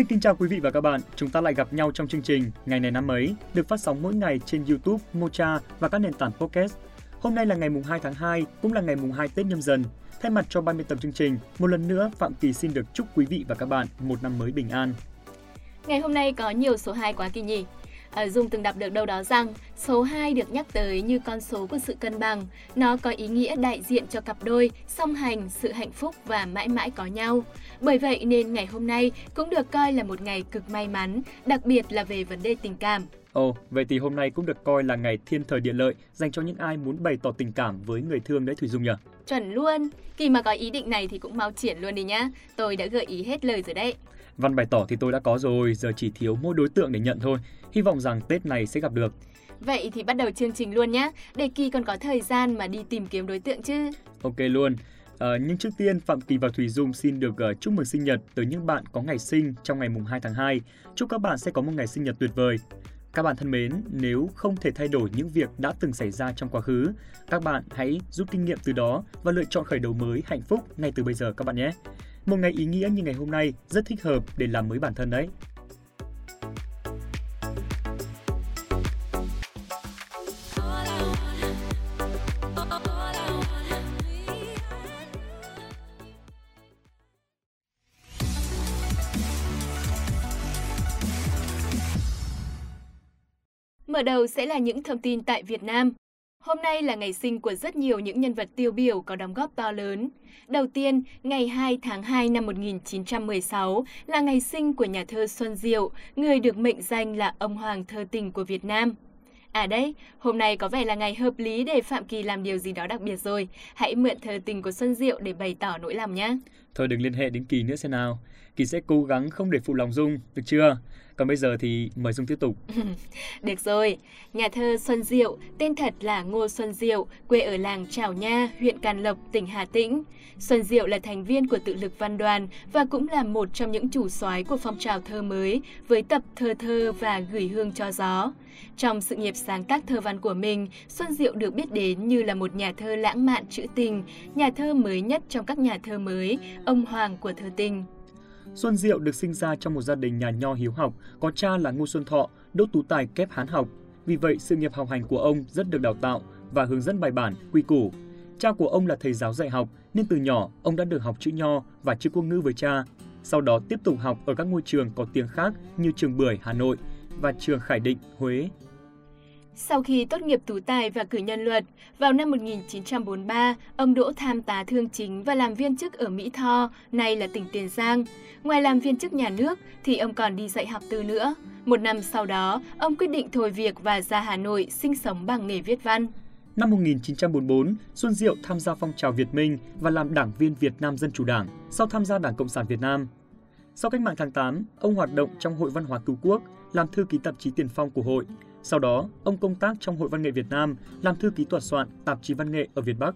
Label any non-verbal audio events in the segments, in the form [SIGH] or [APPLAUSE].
Xin kính chào quý vị và các bạn, chúng ta lại gặp nhau trong chương trình Ngày này năm ấy, được phát sóng mỗi ngày trên YouTube, Mocha và các nền tảng podcast. Hôm nay là ngày mùng 2 tháng 2, cũng là ngày mùng 2 Tết nhâm dần. Thay mặt cho ban biên tập chương trình, một lần nữa Phạm Kỳ xin được chúc quý vị và các bạn một năm mới bình an. Ngày hôm nay có nhiều số 2 quá kỳ nhỉ? À, Dung từng đọc được đâu đó rằng số 2 được nhắc tới như con số của sự cân bằng. Nó có ý nghĩa đại diện cho cặp đôi, song hành, sự hạnh phúc và mãi mãi có nhau. Bởi vậy nên ngày hôm nay cũng được coi là một ngày cực may mắn, đặc biệt là về vấn đề tình cảm. Ồ, vậy thì hôm nay cũng được coi là ngày thiên thời địa lợi dành cho những ai muốn bày tỏ tình cảm với người thương đấy Thủy Dung nhỉ? Chuẩn luôn. Khi mà có ý định này thì cũng mau triển luôn đi nhá. Tôi đã gợi ý hết lời rồi đấy. Văn bày tỏ thì tôi đã có rồi, giờ chỉ thiếu mỗi đối tượng để nhận thôi. Hy vọng rằng Tết này sẽ gặp được. Vậy thì bắt đầu chương trình luôn nhé, để Kỳ còn có thời gian mà đi tìm kiếm đối tượng chứ. Ok luôn. À, nhưng trước tiên, Phạm Kỳ và Thùy Dung xin được uh, chúc mừng sinh nhật tới những bạn có ngày sinh trong ngày mùng 2 tháng 2. Chúc các bạn sẽ có một ngày sinh nhật tuyệt vời. Các bạn thân mến, nếu không thể thay đổi những việc đã từng xảy ra trong quá khứ, các bạn hãy rút kinh nghiệm từ đó và lựa chọn khởi đầu mới hạnh phúc ngay từ bây giờ các bạn nhé. Một ngày ý nghĩa như ngày hôm nay rất thích hợp để làm mới bản thân đấy. Mở đầu sẽ là những thông tin tại Việt Nam. Hôm nay là ngày sinh của rất nhiều những nhân vật tiêu biểu có đóng góp to lớn. Đầu tiên, ngày 2 tháng 2 năm 1916 là ngày sinh của nhà thơ Xuân Diệu, người được mệnh danh là ông hoàng thơ tình của Việt Nam. À đấy, hôm nay có vẻ là ngày hợp lý để Phạm Kỳ làm điều gì đó đặc biệt rồi. Hãy mượn thơ tình của Xuân Diệu để bày tỏ nỗi lòng nhé. Thôi đừng liên hệ đến Kỳ nữa xem nào. Kỳ sẽ cố gắng không để phụ lòng Dung, được chưa? Còn bây giờ thì mời Dung tiếp tục. [LAUGHS] Được rồi, nhà thơ Xuân Diệu, tên thật là Ngô Xuân Diệu, quê ở làng trảo Nha, huyện Càn Lộc, tỉnh Hà Tĩnh. Xuân Diệu là thành viên của tự lực văn đoàn và cũng là một trong những chủ soái của phong trào thơ mới với tập Thơ Thơ và Gửi Hương cho Gió. Trong sự nghiệp sáng tác thơ văn của mình, Xuân Diệu được biết đến như là một nhà thơ lãng mạn trữ tình, nhà thơ mới nhất trong các nhà thơ mới, ông hoàng của thơ tình. Xuân Diệu được sinh ra trong một gia đình nhà nho hiếu học, có cha là Ngô Xuân Thọ, đỗ tú tài kép hán học. Vì vậy, sự nghiệp học hành của ông rất được đào tạo và hướng dẫn bài bản, quy củ. Cha của ông là thầy giáo dạy học, nên từ nhỏ ông đã được học chữ nho và chữ quốc ngữ với cha. Sau đó tiếp tục học ở các ngôi trường có tiếng khác như trường Bưởi Hà Nội và trường Khải Định Huế. Sau khi tốt nghiệp tú tài và cử nhân luật, vào năm 1943, ông Đỗ tham tá thương chính và làm viên chức ở Mỹ Tho, nay là tỉnh Tiền Giang. Ngoài làm viên chức nhà nước thì ông còn đi dạy học tư nữa. Một năm sau đó, ông quyết định thôi việc và ra Hà Nội sinh sống bằng nghề viết văn. Năm 1944, Xuân Diệu tham gia phong trào Việt Minh và làm đảng viên Việt Nam Dân Chủ Đảng, sau tham gia Đảng Cộng sản Việt Nam. Sau cách mạng tháng 8, ông hoạt động trong Hội Văn hóa Cứu Quốc, làm thư ký tạp chí tiền phong của hội. Sau đó, ông công tác trong Hội Văn nghệ Việt Nam, làm thư ký tòa soạn tạp chí văn nghệ ở Việt Bắc.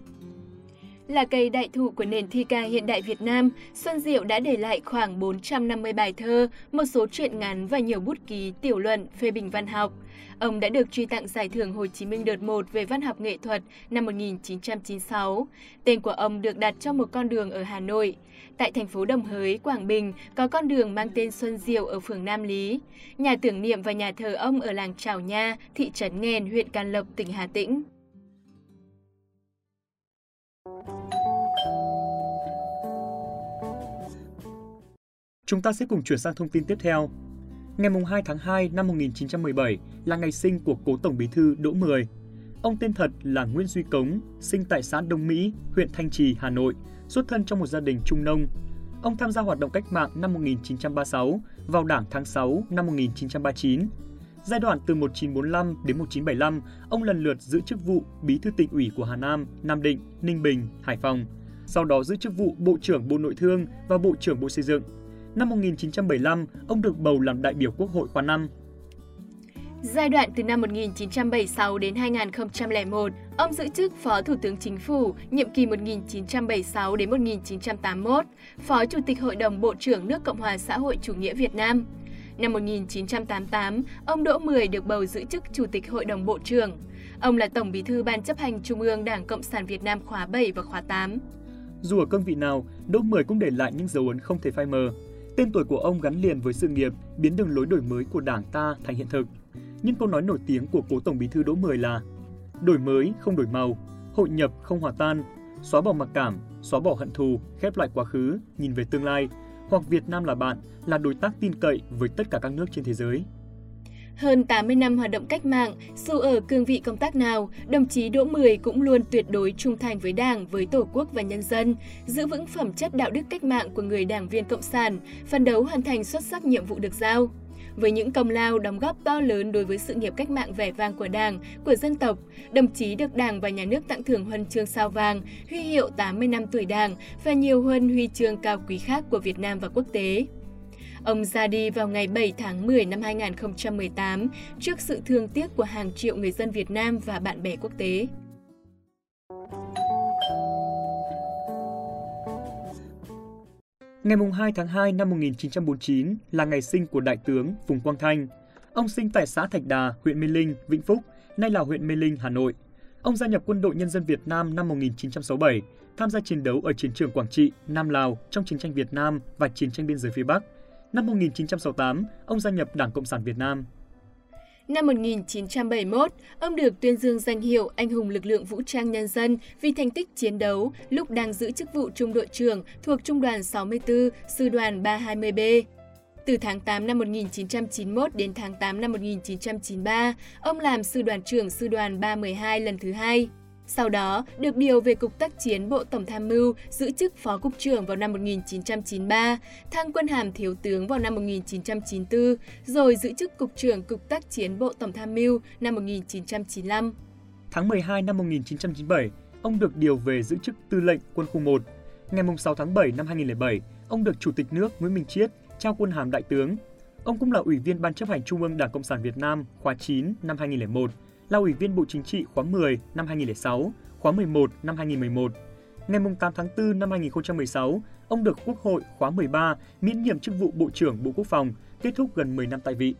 Là cây đại thụ của nền thi ca hiện đại Việt Nam, Xuân Diệu đã để lại khoảng 450 bài thơ, một số truyện ngắn và nhiều bút ký, tiểu luận, phê bình văn học. Ông đã được truy tặng Giải thưởng Hồ Chí Minh đợt 1 về văn học nghệ thuật năm 1996. Tên của ông được đặt cho một con đường ở Hà Nội. Tại thành phố Đồng Hới, Quảng Bình có con đường mang tên Xuân Diệu ở phường Nam Lý. Nhà tưởng niệm và nhà thờ ông ở làng Trào Nha, thị trấn Nghèn, huyện Can Lộc, tỉnh Hà Tĩnh. Chúng ta sẽ cùng chuyển sang thông tin tiếp theo. Ngày 2 tháng 2 năm 1917 là ngày sinh của cố Tổng Bí thư Đỗ Mười. Ông tên thật là Nguyễn Duy Cống, sinh tại xã Đông Mỹ, huyện Thanh Trì, Hà Nội, xuất thân trong một gia đình trung nông. Ông tham gia hoạt động cách mạng năm 1936, vào Đảng tháng 6 năm 1939. Giai đoạn từ 1945 đến 1975, ông lần lượt giữ chức vụ Bí thư tỉnh ủy của Hà Nam, Nam Định, Ninh Bình, Hải Phòng. Sau đó giữ chức vụ Bộ trưởng Bộ Nội thương và Bộ trưởng Bộ Xây dựng. Năm 1975, ông được bầu làm đại biểu Quốc hội khóa 5. Giai đoạn từ năm 1976 đến 2001, ông giữ chức Phó Thủ tướng Chính phủ, nhiệm kỳ 1976 đến 1981, Phó Chủ tịch Hội đồng Bộ trưởng nước Cộng hòa xã hội chủ nghĩa Việt Nam. Năm 1988, ông Đỗ Mười được bầu giữ chức Chủ tịch Hội đồng Bộ trưởng. Ông là Tổng bí thư Ban chấp hành Trung ương Đảng Cộng sản Việt Nam khóa 7 và khóa 8. Dù ở cương vị nào, Đỗ Mười cũng để lại những dấu ấn không thể phai mờ. Tên tuổi của ông gắn liền với sự nghiệp biến đường lối đổi mới của Đảng ta thành hiện thực. Nhưng câu nói nổi tiếng của cố Tổng Bí thư Đỗ Mười là đổi mới không đổi màu, hội nhập không hòa tan, xóa bỏ mặc cảm, xóa bỏ hận thù, khép lại quá khứ, nhìn về tương lai, hoặc Việt Nam là bạn, là đối tác tin cậy với tất cả các nước trên thế giới. Hơn 80 năm hoạt động cách mạng, dù ở cương vị công tác nào, đồng chí Đỗ Mười cũng luôn tuyệt đối trung thành với Đảng, với Tổ quốc và nhân dân, giữ vững phẩm chất đạo đức cách mạng của người đảng viên cộng sản, phấn đấu hoàn thành xuất sắc nhiệm vụ được giao. Với những công lao đóng góp to lớn đối với sự nghiệp cách mạng vẻ vang của Đảng, của dân tộc, đồng chí được Đảng và Nhà nước tặng thưởng huân chương sao vàng, huy hiệu 80 năm tuổi Đảng và nhiều huân huy chương cao quý khác của Việt Nam và quốc tế. Ông ra đi vào ngày 7 tháng 10 năm 2018 trước sự thương tiếc của hàng triệu người dân Việt Nam và bạn bè quốc tế. Ngày 2 tháng 2 năm 1949 là ngày sinh của Đại tướng Phùng Quang Thanh. Ông sinh tại xã Thạch Đà, huyện Mê Linh, Vĩnh Phúc, nay là huyện Mê Linh, Hà Nội. Ông gia nhập Quân đội Nhân dân Việt Nam năm 1967, tham gia chiến đấu ở chiến trường Quảng Trị, Nam Lào trong chiến tranh Việt Nam và chiến tranh biên giới phía Bắc. Năm 1968, ông gia nhập Đảng Cộng sản Việt Nam. Năm 1971, ông được tuyên dương danh hiệu Anh hùng lực lượng vũ trang nhân dân vì thành tích chiến đấu lúc đang giữ chức vụ trung đội trưởng thuộc Trung đoàn 64, Sư đoàn 320B. Từ tháng 8 năm 1991 đến tháng 8 năm 1993, ông làm sư đoàn trưởng sư đoàn 312 lần thứ hai. Sau đó, được điều về Cục Tác chiến Bộ Tổng Tham mưu, giữ chức Phó Cục trưởng vào năm 1993, thăng quân hàm Thiếu tướng vào năm 1994, rồi giữ chức Cục trưởng Cục Tác chiến Bộ Tổng Tham mưu năm 1995. Tháng 12 năm 1997, ông được điều về giữ chức Tư lệnh Quân khu 1. Ngày 6 tháng 7 năm 2007, ông được Chủ tịch nước Nguyễn Minh Chiết trao quân hàm Đại tướng. Ông cũng là Ủy viên Ban chấp hành Trung ương Đảng Cộng sản Việt Nam khóa 9 năm 2001 là Ủy viên Bộ Chính trị khóa 10 năm 2006, khóa 11 năm 2011. Ngày 8 tháng 4 năm 2016, ông được Quốc hội khóa 13 miễn nhiệm chức vụ Bộ trưởng Bộ Quốc phòng, kết thúc gần 10 năm tại vị.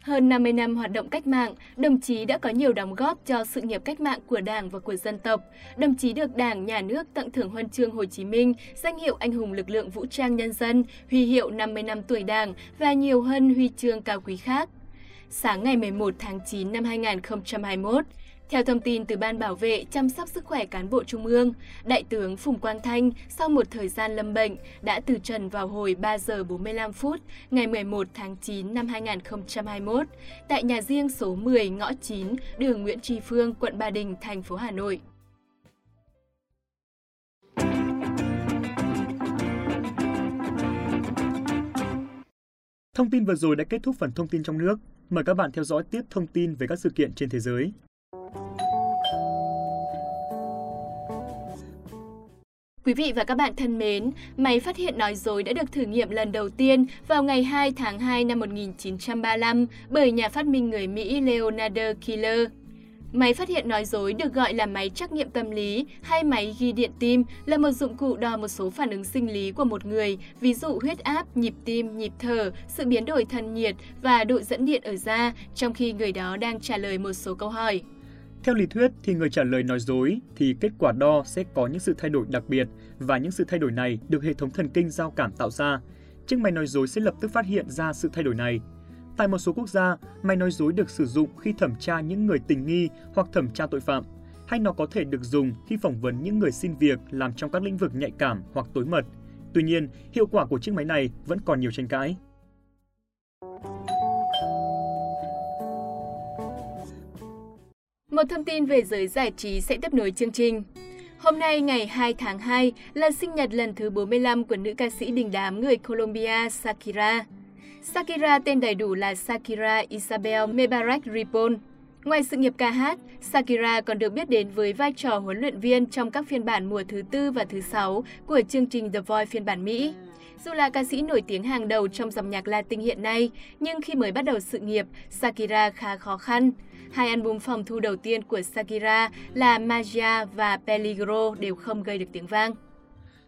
Hơn 50 năm hoạt động cách mạng, đồng chí đã có nhiều đóng góp cho sự nghiệp cách mạng của Đảng và của dân tộc. Đồng chí được Đảng, Nhà nước tặng thưởng huân chương Hồ Chí Minh, danh hiệu Anh hùng lực lượng vũ trang nhân dân, huy hiệu 50 năm tuổi Đảng và nhiều hơn huy chương cao quý khác sáng ngày 11 tháng 9 năm 2021. Theo thông tin từ Ban Bảo vệ chăm sóc sức khỏe cán bộ Trung ương, Đại tướng Phùng Quang Thanh sau một thời gian lâm bệnh đã từ trần vào hồi 3 giờ 45 phút ngày 11 tháng 9 năm 2021 tại nhà riêng số 10 ngõ 9, đường Nguyễn Tri Phương, quận Ba Đình, thành phố Hà Nội. Thông tin vừa rồi đã kết thúc phần thông tin trong nước. Mời các bạn theo dõi tiếp thông tin về các sự kiện trên thế giới. Quý vị và các bạn thân mến, máy phát hiện nói dối đã được thử nghiệm lần đầu tiên vào ngày 2 tháng 2 năm 1935 bởi nhà phát minh người Mỹ Leonard Keeler. Máy phát hiện nói dối được gọi là máy trắc nghiệm tâm lý hay máy ghi điện tim là một dụng cụ đo một số phản ứng sinh lý của một người, ví dụ huyết áp, nhịp tim, nhịp thở, sự biến đổi thân nhiệt và độ dẫn điện ở da trong khi người đó đang trả lời một số câu hỏi. Theo lý thuyết thì người trả lời nói dối thì kết quả đo sẽ có những sự thay đổi đặc biệt và những sự thay đổi này được hệ thống thần kinh giao cảm tạo ra. Chiếc máy nói dối sẽ lập tức phát hiện ra sự thay đổi này Tại một số quốc gia, máy nói dối được sử dụng khi thẩm tra những người tình nghi hoặc thẩm tra tội phạm, hay nó có thể được dùng khi phỏng vấn những người xin việc làm trong các lĩnh vực nhạy cảm hoặc tối mật. Tuy nhiên, hiệu quả của chiếc máy này vẫn còn nhiều tranh cãi. Một thông tin về giới giải trí sẽ tiếp nối chương trình. Hôm nay ngày 2 tháng 2 là sinh nhật lần thứ 45 của nữ ca sĩ đình đám người Colombia Shakira. Shakira tên đầy đủ là Shakira Isabel Mebarak Ripon. Ngoài sự nghiệp ca hát, Shakira còn được biết đến với vai trò huấn luyện viên trong các phiên bản mùa thứ tư và thứ sáu của chương trình The Voice phiên bản Mỹ. Dù là ca sĩ nổi tiếng hàng đầu trong dòng nhạc Latin hiện nay, nhưng khi mới bắt đầu sự nghiệp, Shakira khá khó khăn. Hai album phòng thu đầu tiên của Shakira là Magia và Peligro đều không gây được tiếng vang.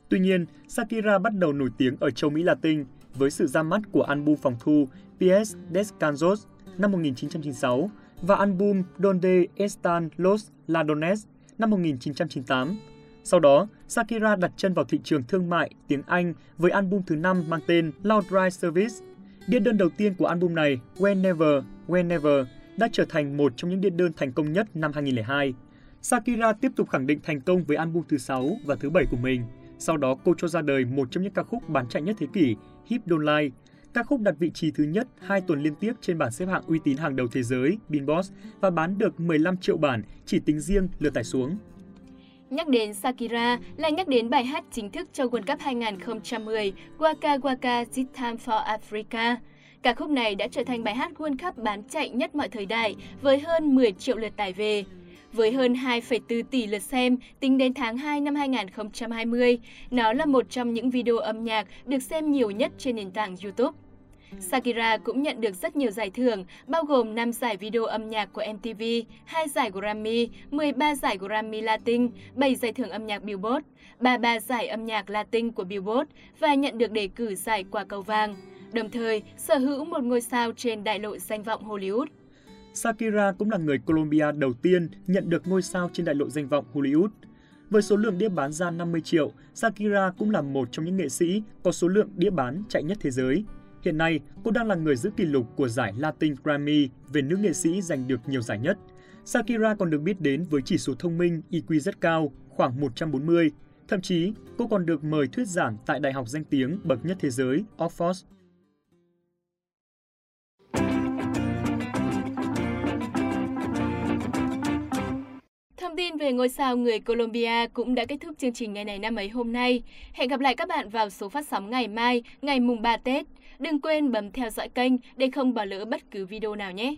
Tuy nhiên, Shakira bắt đầu nổi tiếng ở châu Mỹ Latin với sự ra mắt của album phòng thu ps Descansos năm 1996 và album Donde Están los ladones năm 1998. Sau đó, Shakira đặt chân vào thị trường thương mại tiếng Anh với album thứ 5 mang tên Loud Ride Service. Đĩa đơn đầu tiên của album này, Whenever, Whenever, đã trở thành một trong những đĩa đơn thành công nhất năm 2002. Shakira tiếp tục khẳng định thành công với album thứ 6 và thứ 7 của mình. Sau đó cô cho ra đời một trong những ca khúc bán chạy nhất thế kỷ, Hip Don't Lie. Ca khúc đặt vị trí thứ nhất hai tuần liên tiếp trên bảng xếp hạng uy tín hàng đầu thế giới, Billboard, và bán được 15 triệu bản, chỉ tính riêng lượt tải xuống. Nhắc đến Shakira là nhắc đến bài hát chính thức cho World Cup 2010 Waka Waka, This Time for Africa. Ca khúc này đã trở thành bài hát World Cup bán chạy nhất mọi thời đại với hơn 10 triệu lượt tải về. Với hơn 2,4 tỷ lượt xem tính đến tháng 2 năm 2020, nó là một trong những video âm nhạc được xem nhiều nhất trên nền tảng YouTube. Shakira cũng nhận được rất nhiều giải thưởng, bao gồm 5 giải video âm nhạc của MTV, 2 giải Grammy, 13 giải Grammy Latin, 7 giải thưởng âm nhạc Billboard, 33 giải âm nhạc Latin của Billboard và nhận được đề cử giải quả cầu vàng. Đồng thời, sở hữu một ngôi sao trên đại lộ danh vọng Hollywood. Shakira cũng là người Colombia đầu tiên nhận được ngôi sao trên đại lộ danh vọng Hollywood. Với số lượng đĩa bán ra 50 triệu, Shakira cũng là một trong những nghệ sĩ có số lượng đĩa bán chạy nhất thế giới. Hiện nay, cô đang là người giữ kỷ lục của giải Latin Grammy về nữ nghệ sĩ giành được nhiều giải nhất. Shakira còn được biết đến với chỉ số thông minh IQ rất cao, khoảng 140. Thậm chí, cô còn được mời thuyết giảng tại đại học danh tiếng bậc nhất thế giới, Oxford. Thông tin về ngôi sao người Colombia cũng đã kết thúc chương trình ngày này năm ấy hôm nay. Hẹn gặp lại các bạn vào số phát sóng ngày mai, ngày mùng 3 Tết. Đừng quên bấm theo dõi kênh để không bỏ lỡ bất cứ video nào nhé!